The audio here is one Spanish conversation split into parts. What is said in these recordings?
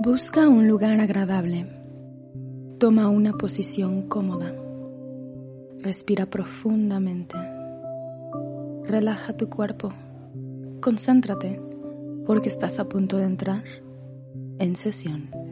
Busca un lugar agradable. Toma una posición cómoda. Respira profundamente. Relaja tu cuerpo. Concéntrate porque estás a punto de entrar en sesión.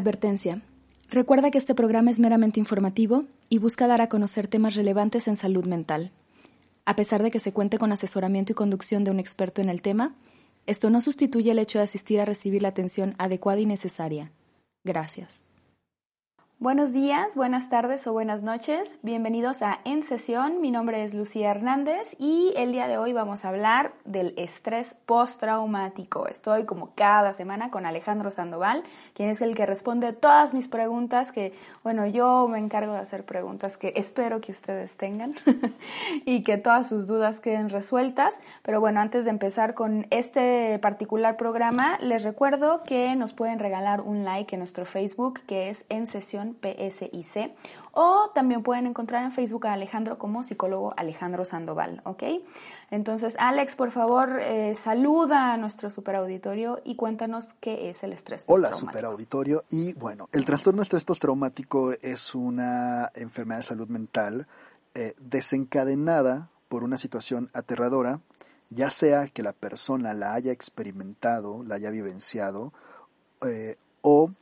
Advertencia. Recuerda que este programa es meramente informativo y busca dar a conocer temas relevantes en salud mental. A pesar de que se cuente con asesoramiento y conducción de un experto en el tema, esto no sustituye el hecho de asistir a recibir la atención adecuada y necesaria. Gracias. Buenos días, buenas tardes o buenas noches. Bienvenidos a En Sesión. Mi nombre es Lucía Hernández y el día de hoy vamos a hablar del estrés postraumático. Estoy como cada semana con Alejandro Sandoval, quien es el que responde todas mis preguntas que, bueno, yo me encargo de hacer preguntas que espero que ustedes tengan y que todas sus dudas queden resueltas. Pero bueno, antes de empezar con este particular programa, les recuerdo que nos pueden regalar un like en nuestro Facebook que es En Sesión PSIC o también pueden encontrar en Facebook a Alejandro como psicólogo Alejandro Sandoval, ¿ok? Entonces, Alex, por favor, eh, saluda a nuestro superauditorio y cuéntanos qué es el estrés Hola, superauditorio. Y bueno, el trastorno de estrés postraumático es una enfermedad de salud mental eh, desencadenada por una situación aterradora, ya sea que la persona la haya experimentado, la haya vivenciado, eh, o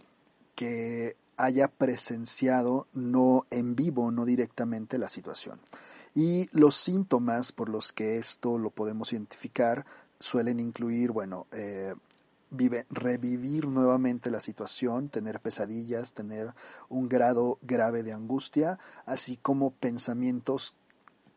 que haya presenciado no en vivo, no directamente la situación. Y los síntomas por los que esto lo podemos identificar suelen incluir, bueno, eh, revivir nuevamente la situación, tener pesadillas, tener un grado grave de angustia, así como pensamientos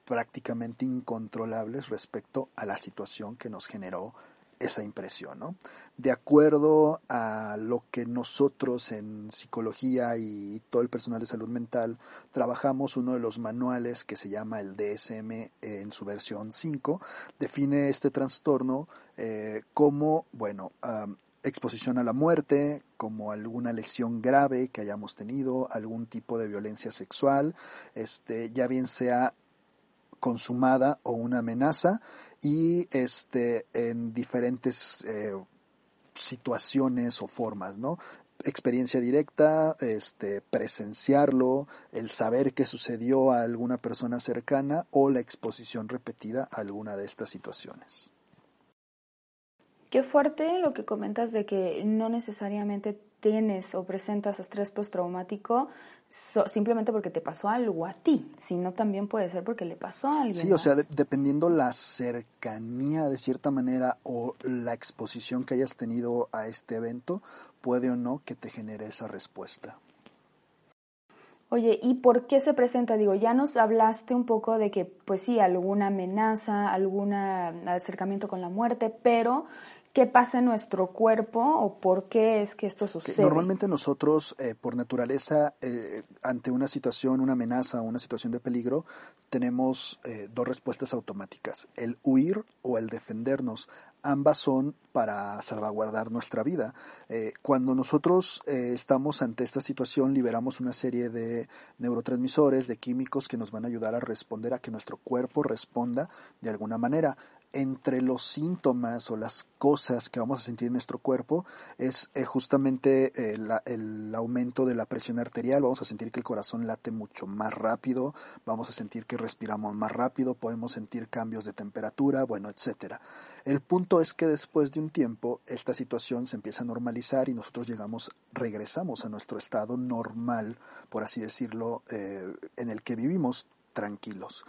prácticamente incontrolables respecto a la situación que nos generó esa impresión. ¿no? De acuerdo a lo que nosotros en psicología y todo el personal de salud mental trabajamos, uno de los manuales que se llama el DSM en su versión 5 define este trastorno eh, como, bueno, exposición a la muerte, como alguna lesión grave que hayamos tenido, algún tipo de violencia sexual, este, ya bien sea consumada o una amenaza, y este en diferentes eh, situaciones o formas, ¿no? experiencia directa, este, presenciarlo, el saber que sucedió a alguna persona cercana o la exposición repetida a alguna de estas situaciones. Qué fuerte lo que comentas de que no necesariamente tienes o presentas estrés postraumático simplemente porque te pasó algo a ti, sino también puede ser porque le pasó a alguien. Sí, o sea, dependiendo la cercanía de cierta manera o la exposición que hayas tenido a este evento, puede o no que te genere esa respuesta. Oye, ¿y por qué se presenta? Digo, ya nos hablaste un poco de que, pues sí, alguna amenaza, algún acercamiento con la muerte, pero qué pasa en nuestro cuerpo o por qué es que esto sucede. Normalmente nosotros, eh, por naturaleza, eh, ante una situación, una amenaza o una situación de peligro, tenemos eh, dos respuestas automáticas, el huir o el defendernos. Ambas son para salvaguardar nuestra vida. cuando nosotros estamos ante esta situación, liberamos una serie de neurotransmisores, de químicos que nos van a ayudar a responder a que nuestro cuerpo responda de alguna manera entre los síntomas o las cosas que vamos a sentir en nuestro cuerpo es eh, justamente eh, el aumento de la presión arterial, vamos a sentir que el corazón late mucho más rápido, vamos a sentir que respiramos más rápido, podemos sentir cambios de temperatura, bueno, etcétera. El punto es que después de un tiempo esta situación se empieza a normalizar y nosotros llegamos, regresamos a nuestro estado normal, por así decirlo, eh, en el que vivimos tranquilos.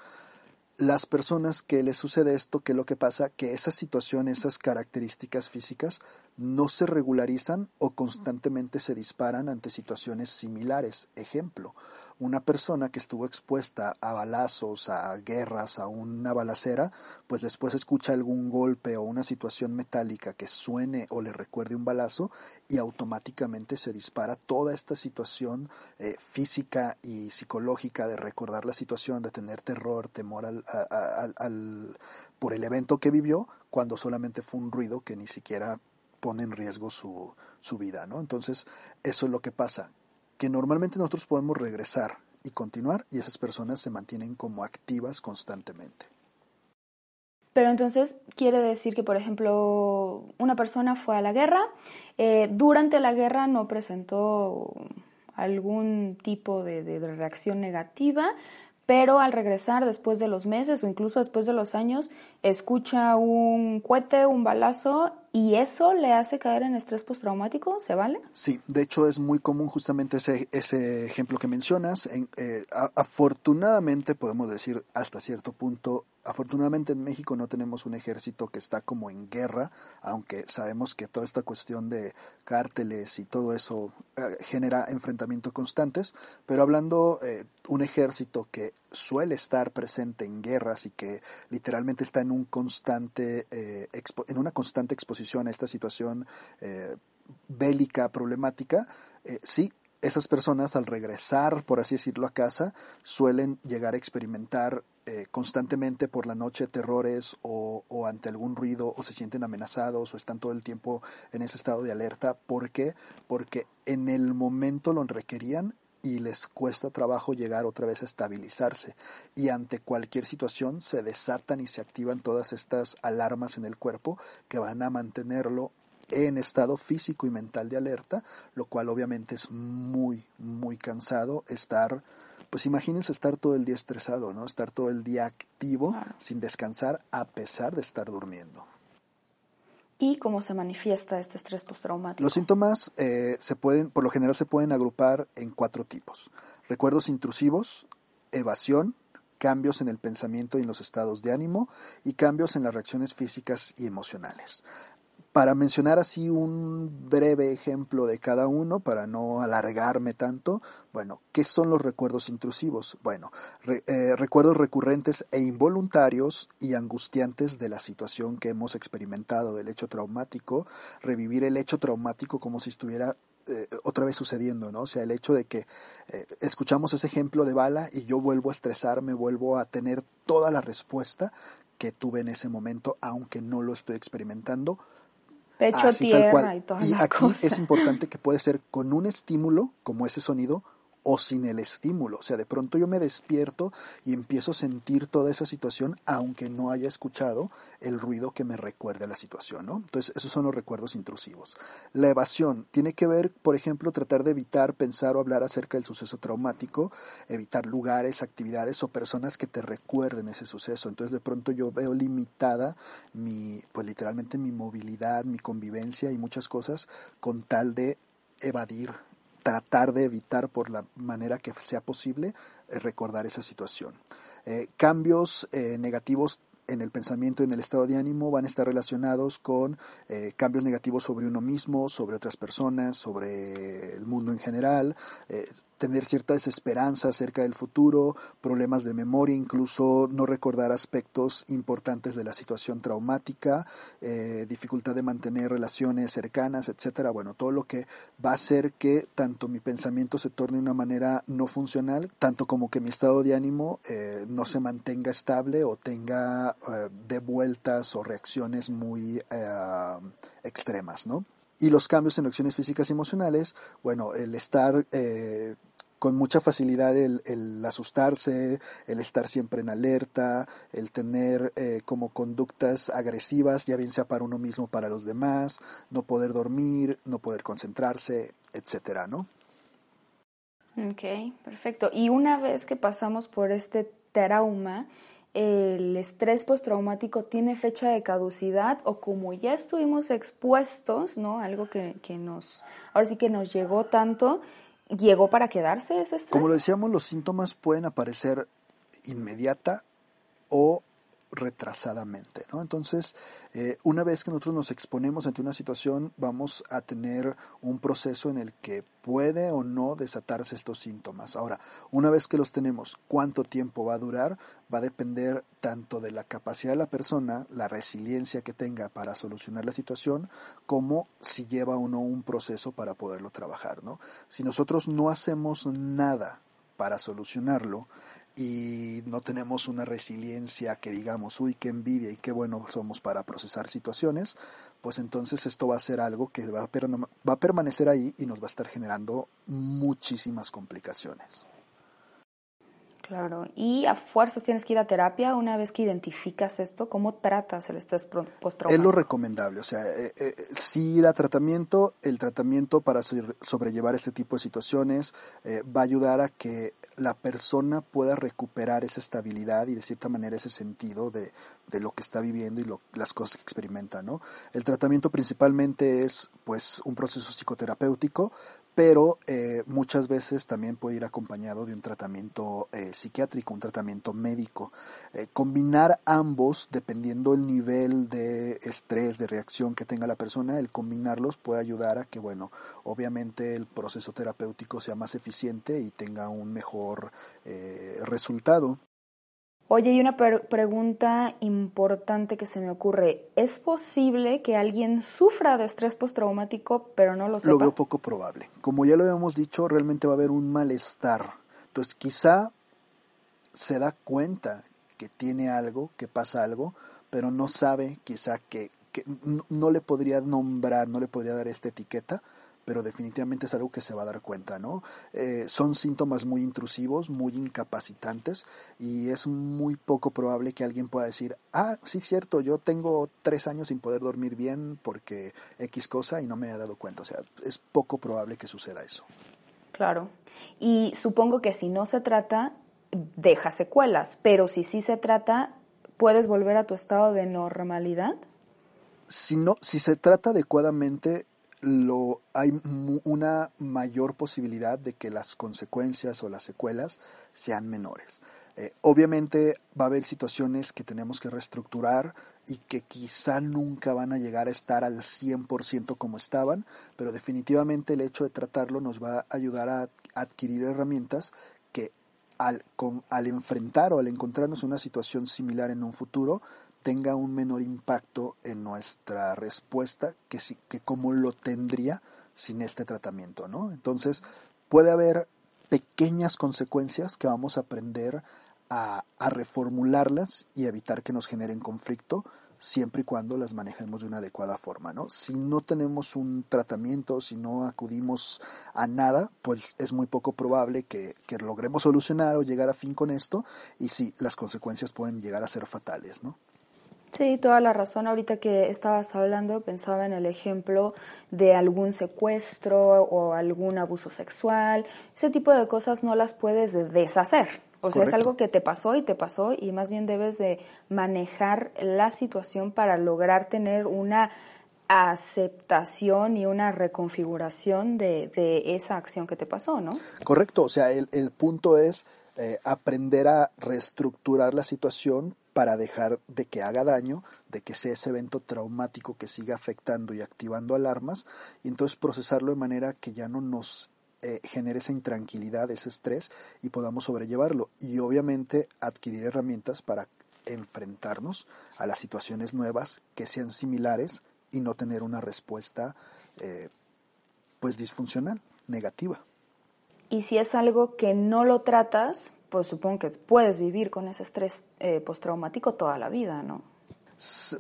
Las personas que les sucede esto, ¿qué es lo que pasa? Que esas situaciones, esas características físicas no se regularizan o constantemente se disparan ante situaciones similares. Ejemplo, una persona que estuvo expuesta a balazos, a guerras, a una balacera, pues después escucha algún golpe o una situación metálica que suene o le recuerde un balazo y automáticamente se dispara toda esta situación eh, física y psicológica de recordar la situación, de tener terror, temor al, al, por el evento que vivió, cuando solamente fue un ruido que ni siquiera pone en riesgo su, su vida, ¿no? Entonces, eso es lo que pasa, que normalmente nosotros podemos regresar y continuar y esas personas se mantienen como activas constantemente. Pero entonces quiere decir que, por ejemplo, una persona fue a la guerra, eh, durante la guerra no presentó algún tipo de, de, reacción negativa, pero al regresar después de los meses o incluso después de los años, escucha un cohete, un balazo y eso le hace caer en estrés postraumático, ¿se vale? Sí, de hecho es muy común justamente ese, ese ejemplo que mencionas. Eh, afortunadamente, podemos decir hasta cierto punto, Afortunadamente en México no tenemos un ejército que está como en guerra, aunque sabemos que toda esta cuestión de cárteles y todo eso eh, genera enfrentamientos constantes, pero hablando eh, un ejército que suele estar presente en guerras y que literalmente está en un constante eh, en una constante exposición a esta situación bélica problemática, sí esas personas al regresar, por así decirlo, a casa, suelen llegar a experimentar eh, constantemente por la noche terrores o, o, ante algún ruido o se sienten amenazados o están todo el tiempo en ese estado de alerta. ¿Por qué? Porque en el momento lo requerían y les cuesta trabajo llegar otra vez a estabilizarse. Y ante cualquier situación se desatan y se activan todas estas alarmas en el cuerpo que van a mantenerlo en estado físico y mental de alerta, lo cual obviamente es muy, muy cansado estar, pues imagínense estar todo el día estresado, ¿no? Estar todo el día activo, sin descansar, a pesar de estar durmiendo. ¿Y cómo se manifiesta este estrés postraumático? Los síntomas eh, se pueden, por lo general se pueden agrupar en cuatro tipos. Recuerdos intrusivos, evasión, cambios en el pensamiento y en los estados de ánimo y cambios en las reacciones físicas y emocionales. Para mencionar así un breve ejemplo de cada uno, para no alargarme tanto, bueno, ¿qué son los recuerdos intrusivos? Bueno, eh, recuerdos recurrentes e involuntarios y angustiantes de la situación que hemos experimentado, del hecho traumático, revivir el hecho traumático como si estuviera eh, otra vez sucediendo, ¿no? O sea, el hecho de que eh, escuchamos ese ejemplo de bala y yo vuelvo a estresarme, vuelvo a tener toda la respuesta que tuve en ese momento, aunque no lo estoy experimentando, pecho tierra y toda y aquí es importante que puede ser con un estímulo como ese sonido o sin el estímulo. O sea, de pronto yo me despierto y empiezo a sentir toda esa situación, aunque no haya escuchado el ruido que me recuerde a la situación, ¿no? Entonces, esos son los recuerdos intrusivos. La evasión tiene que ver, por ejemplo, tratar de evitar pensar o hablar acerca del suceso traumático, evitar lugares, actividades o personas que te recuerden ese suceso. Entonces, de pronto yo veo limitada mi, pues literalmente mi movilidad, mi convivencia y muchas cosas con tal de evadir tratar de evitar por la manera que sea posible eh, recordar esa situación. Eh, cambios eh, negativos en el pensamiento en el estado de ánimo van a estar relacionados con eh, cambios negativos sobre uno mismo, sobre otras personas, sobre el mundo en general, eh, tener cierta desesperanza acerca del futuro, problemas de memoria, incluso no recordar aspectos importantes de la situación traumática, eh, dificultad de mantener relaciones cercanas, etcétera. Bueno, todo lo que va a hacer que tanto mi pensamiento se torne de una manera no funcional, tanto como que mi estado de ánimo no se mantenga estable o tenga eh, de vueltas o reacciones muy eh, extremas, ¿no? Y los cambios en reacciones físicas y emocionales, bueno, el estar eh, con mucha facilidad el, asustarse, el estar siempre en alerta, el tener como conductas agresivas, ya bien sea para uno mismo, para los demás, no poder dormir, no poder concentrarse, etcétera, ¿no? Ok, perfecto. Y una vez que pasamos por este trauma, el estrés postraumático tiene fecha de caducidad o como ya estuvimos expuestos, ¿no? Algo que, que nos, ahora sí que nos llegó tanto, llegó para quedarse ese estrés. Como lo decíamos, los síntomas pueden aparecer inmediata o retrasadamente. ¿no? Entonces, eh, una vez que nosotros nos exponemos ante una situación, vamos a tener un proceso en el que puede o no desatarse estos síntomas. Ahora, una vez que los tenemos, cuánto tiempo va a durar va a depender tanto de la capacidad de la persona, la resiliencia que tenga para solucionar la situación, como si lleva o no un proceso para poderlo trabajar. ¿no? Si nosotros no hacemos nada para solucionarlo, y no tenemos una resiliencia que digamos, uy, qué envidia y qué bueno somos para procesar situaciones, pues entonces esto va a ser algo que va va a permanecer ahí y nos va a estar generando muchísimas complicaciones. Claro, y a fuerzas tienes que ir a terapia una vez que identificas esto, ¿cómo tratas el estrés postraumático? Es lo recomendable, o sea, eh, eh, si ir a tratamiento, el tratamiento para sobrellevar este tipo de situaciones eh, va a ayudar a que la persona pueda recuperar esa estabilidad y de cierta manera ese sentido de, de lo que está viviendo y lo, las cosas que experimenta, ¿no? El tratamiento principalmente es pues un proceso psicoterapéutico, pero eh, muchas veces también puede ir acompañado de un tratamiento eh, psiquiátrico, un tratamiento médico. Eh, combinar ambos, dependiendo el nivel de estrés, de reacción que tenga la persona, el combinarlos puede ayudar a que, bueno, obviamente el proceso terapéutico sea más eficiente y tenga un mejor resultado. Oye, y una pregunta importante que se me ocurre. ¿Es posible que alguien sufra de estrés postraumático pero no lo sepa? Lo veo poco probable. Como ya lo habíamos dicho, realmente va a haber un malestar. Entonces, quizá se da cuenta que tiene algo, que pasa algo, pero no sabe quizá que, que no le podría nombrar, no le podría dar esta etiqueta, pero definitivamente es algo que se va a dar cuenta, ¿no? Eh, son síntomas muy intrusivos, muy incapacitantes y es muy poco probable que alguien pueda decir, ah, sí, cierto, yo tengo tres años sin poder dormir bien porque X cosa y no me he dado cuenta. O sea, es poco probable que suceda eso. Claro. Y supongo que si no se trata, deja secuelas, pero si sí se trata, ¿puedes volver a tu estado de normalidad? Si, no, si se trata adecuadamente, lo, hay una mayor posibilidad de que las consecuencias o las secuelas sean menores. Eh, obviamente va a haber situaciones que tenemos que reestructurar y que quizá nunca van a llegar a estar al 100% como estaban, pero definitivamente el hecho de tratarlo nos va a ayudar a adquirir herramientas al, con, al enfrentar o al encontrarnos en una situación similar en un futuro, tenga un menor impacto en nuestra respuesta que, si, que como lo tendría sin este tratamiento, ¿no? Entonces, puede haber pequeñas consecuencias que vamos a aprender a, a reformularlas y evitar que nos generen conflicto siempre y cuando las manejemos de una adecuada forma, ¿no? Si no tenemos un tratamiento, si no acudimos a nada, pues es muy poco probable que, que logremos solucionar o llegar a fin con esto y sí, las consecuencias pueden llegar a ser fatales, ¿no? Sí, toda la razón. Ahorita que estabas hablando, pensaba en el ejemplo de algún secuestro o algún abuso sexual. Ese tipo de cosas no las puedes deshacer. O sea, es algo que te pasó y te pasó y más bien debes de manejar la situación para lograr tener una aceptación y una reconfiguración de, de esa acción que te pasó, ¿no? Correcto. O sea, el, el punto es eh, aprender a reestructurar la situación para dejar de que haga daño, de que sea ese evento traumático que siga afectando y activando alarmas, y entonces procesarlo de manera que ya no nos eh, esa intranquilidad, ese estrés, y podamos sobrellevarlo. Y obviamente adquirir herramientas para enfrentarnos a las situaciones nuevas que sean similares y no tener una respuesta eh, pues disfuncional, negativa. Y si es algo que no lo tratas, pues supongo que puedes vivir con ese estrés eh, postraumático toda la vida, ¿no?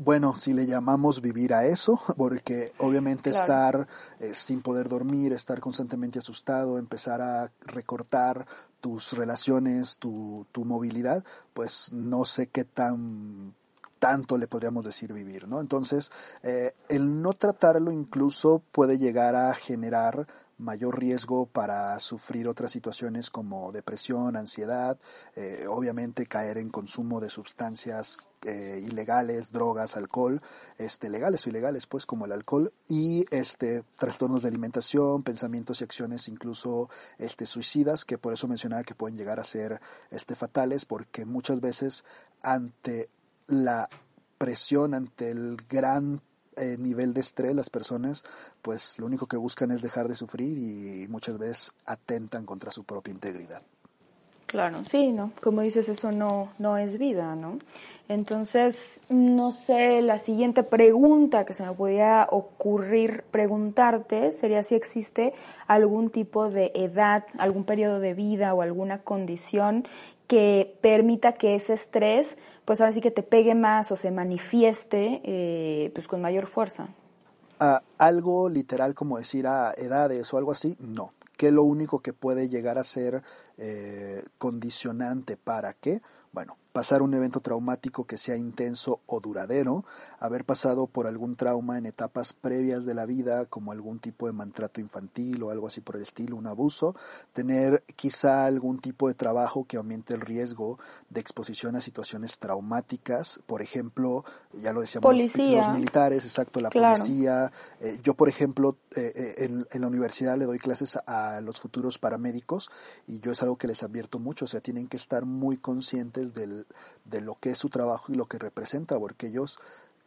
Bueno, si le llamamos vivir a eso, porque obviamente estar eh, sin poder dormir, estar constantemente asustado, empezar a recortar tus relaciones, tu, tu movilidad, pues no sé qué tan tanto le podríamos decir vivir, ¿no? Entonces, eh, el no tratarlo incluso puede llegar a generar mayor riesgo para sufrir otras situaciones como depresión, ansiedad, eh, obviamente caer en consumo de sustancias eh, ilegales, drogas, alcohol, este, legales o ilegales, pues como el alcohol, y este, trastornos de alimentación, pensamientos y acciones incluso este, suicidas, que por eso mencionaba que pueden llegar a ser este, fatales, porque muchas veces ante la presión, ante el gran eh, nivel de estrés, las personas, pues lo único que buscan es dejar de sufrir y muchas veces atentan contra su propia integridad. Claro, sí, ¿no? Como dices, eso no, no es vida, ¿no? Entonces, no sé, la siguiente pregunta que se me podía ocurrir preguntarte sería si existe algún tipo de edad, algún periodo de vida o alguna condición que permita que ese estrés, pues ahora sí que te pegue más o se manifieste, eh, pues con mayor fuerza. Ah, algo literal como decir a edades o algo así, no ¿Qué es lo único que puede llegar a ser eh, condicionante para qué? Bueno, pasar un evento traumático que sea intenso o duradero, haber pasado por algún trauma en etapas previas de la vida, como algún tipo de maltrato infantil o algo así por el estilo, un abuso, tener quizá algún tipo de trabajo que aumente el riesgo de exposición a situaciones traumáticas, por ejemplo, ya lo decíamos, los, militares, exacto, la policía. Eh, yo, por ejemplo, eh, en, en la universidad le doy clases a los futuros paramédicos y yo es algo que les advierto mucho, o sea, tienen que estar muy conscientes del de lo que es su trabajo y lo que representa, porque ellos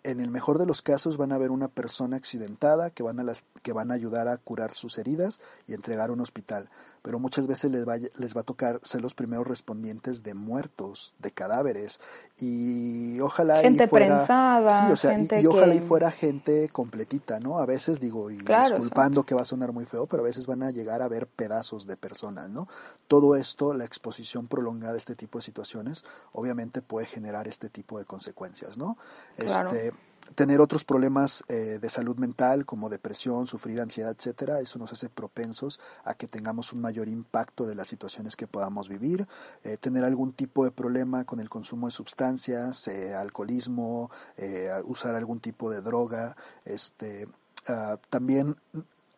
en el mejor de los casos van a ver una persona accidentada que van a las, que van a ayudar a curar sus heridas y entregar a un hospital pero muchas veces les va, les va a tocar ser los primeros respondientes de muertos, de cadáveres, y ojalá gente y fuera, prensada, sí, o sea, y, ojalá y fuera gente completita, ¿no? A veces digo, y disculpando que va a sonar muy feo, pero a veces van a llegar a ver pedazos de personas, ¿no? Todo esto, la exposición prolongada a este tipo de situaciones, obviamente puede generar este tipo de consecuencias, ¿no? Este, tener otros problemas eh, de salud mental como depresión, sufrir ansiedad, etcétera, eso nos hace propensos a que tengamos un mayor impacto de las situaciones que podamos vivir, eh, tener algún tipo de problema con el consumo de sustancias, eh, alcoholismo, usar algún tipo de droga, este, ah, también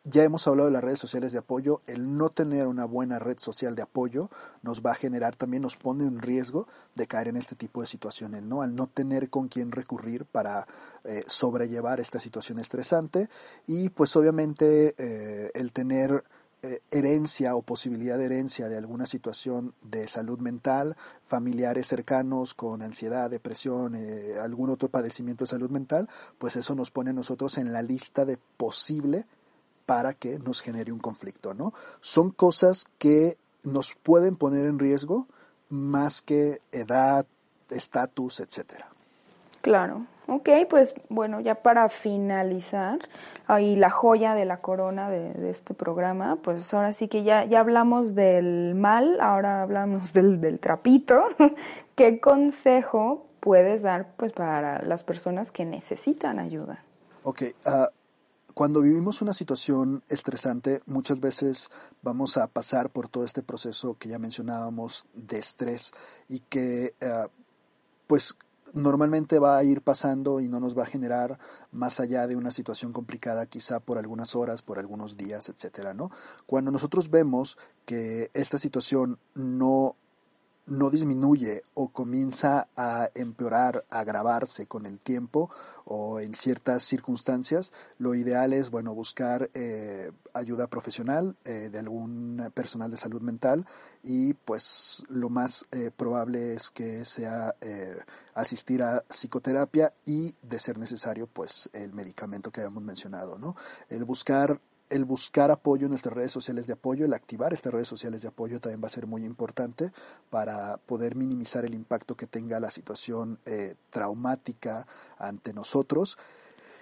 ya hemos hablado de las redes sociales de apoyo. El no tener una buena red social de apoyo nos va a generar, también nos pone en riesgo de caer en este tipo de situaciones, ¿no? Al no tener con quién recurrir para eh, sobrellevar esta situación estresante y pues obviamente eh, el tener eh, herencia o posibilidad de herencia de alguna situación de salud mental, familiares cercanos con ansiedad, depresión, algún otro padecimiento de salud mental, pues eso nos pone a nosotros en la lista de posible para que nos genere un conflicto, ¿no? Son cosas que nos pueden poner en riesgo más que edad, estatus, etcétera. Claro. Ok, pues bueno, ya para finalizar, ahí la joya de la corona de, este programa, pues ahora sí que ya, ya hablamos del mal, ahora hablamos del, del trapito. ¿Qué consejo puedes dar pues para las personas que necesitan ayuda? Ok, uh, cuando vivimos una situación estresante, muchas veces vamos a pasar por todo este proceso que ya mencionábamos de estrés y que eh, pues normalmente va a ir pasando y no nos va a generar más allá de una situación complicada quizá por algunas horas, por algunos días, etcétera, ¿no? Cuando nosotros vemos que esta situación no no disminuye o comienza a empeorar, a agravarse con el tiempo o en ciertas circunstancias, lo ideal es bueno buscar eh, ayuda profesional eh, de algún personal de salud mental y pues lo más eh, probable es que sea asistir a psicoterapia y de ser necesario pues el medicamento que habíamos mencionado, ¿no? El buscar el buscar apoyo en nuestras redes sociales de apoyo, el activar estas redes sociales de apoyo también va a ser muy importante para poder minimizar el impacto que tenga la situación eh, traumática ante nosotros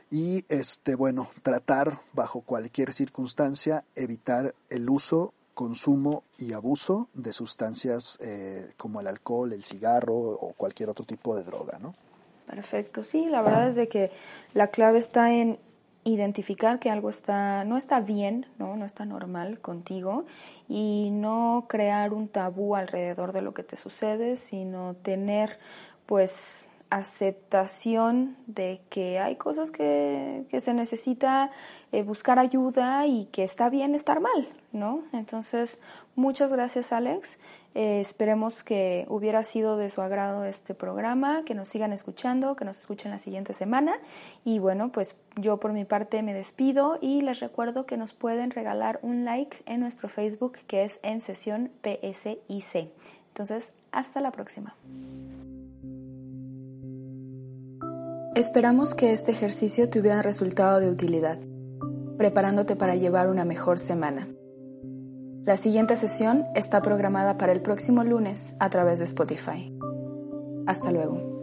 y este bueno tratar bajo cualquier circunstancia evitar el uso consumo y abuso de sustancias eh, como el alcohol, el cigarro o cualquier otro tipo de droga, ¿no? Perfecto, sí, la verdad es de que la clave está en identificar que algo está, no está bien, ¿no? no está normal contigo y no crear un tabú alrededor de lo que te sucede, sino tener pues aceptación de que hay cosas que, que se necesita eh, buscar ayuda y que está bien estar mal, ¿no? Entonces, muchas gracias Alex. Eh, esperemos que hubiera sido de su agrado este programa, que nos sigan escuchando, que nos escuchen la siguiente semana. Y bueno, pues yo por mi parte me despido y les recuerdo que nos pueden regalar un like en nuestro Facebook que es en sesión PSIC. Entonces, hasta la próxima. Esperamos que este ejercicio te hubiera resultado de utilidad, preparándote para llevar una mejor semana. La siguiente sesión está programada para el próximo lunes a través de Spotify. Hasta luego.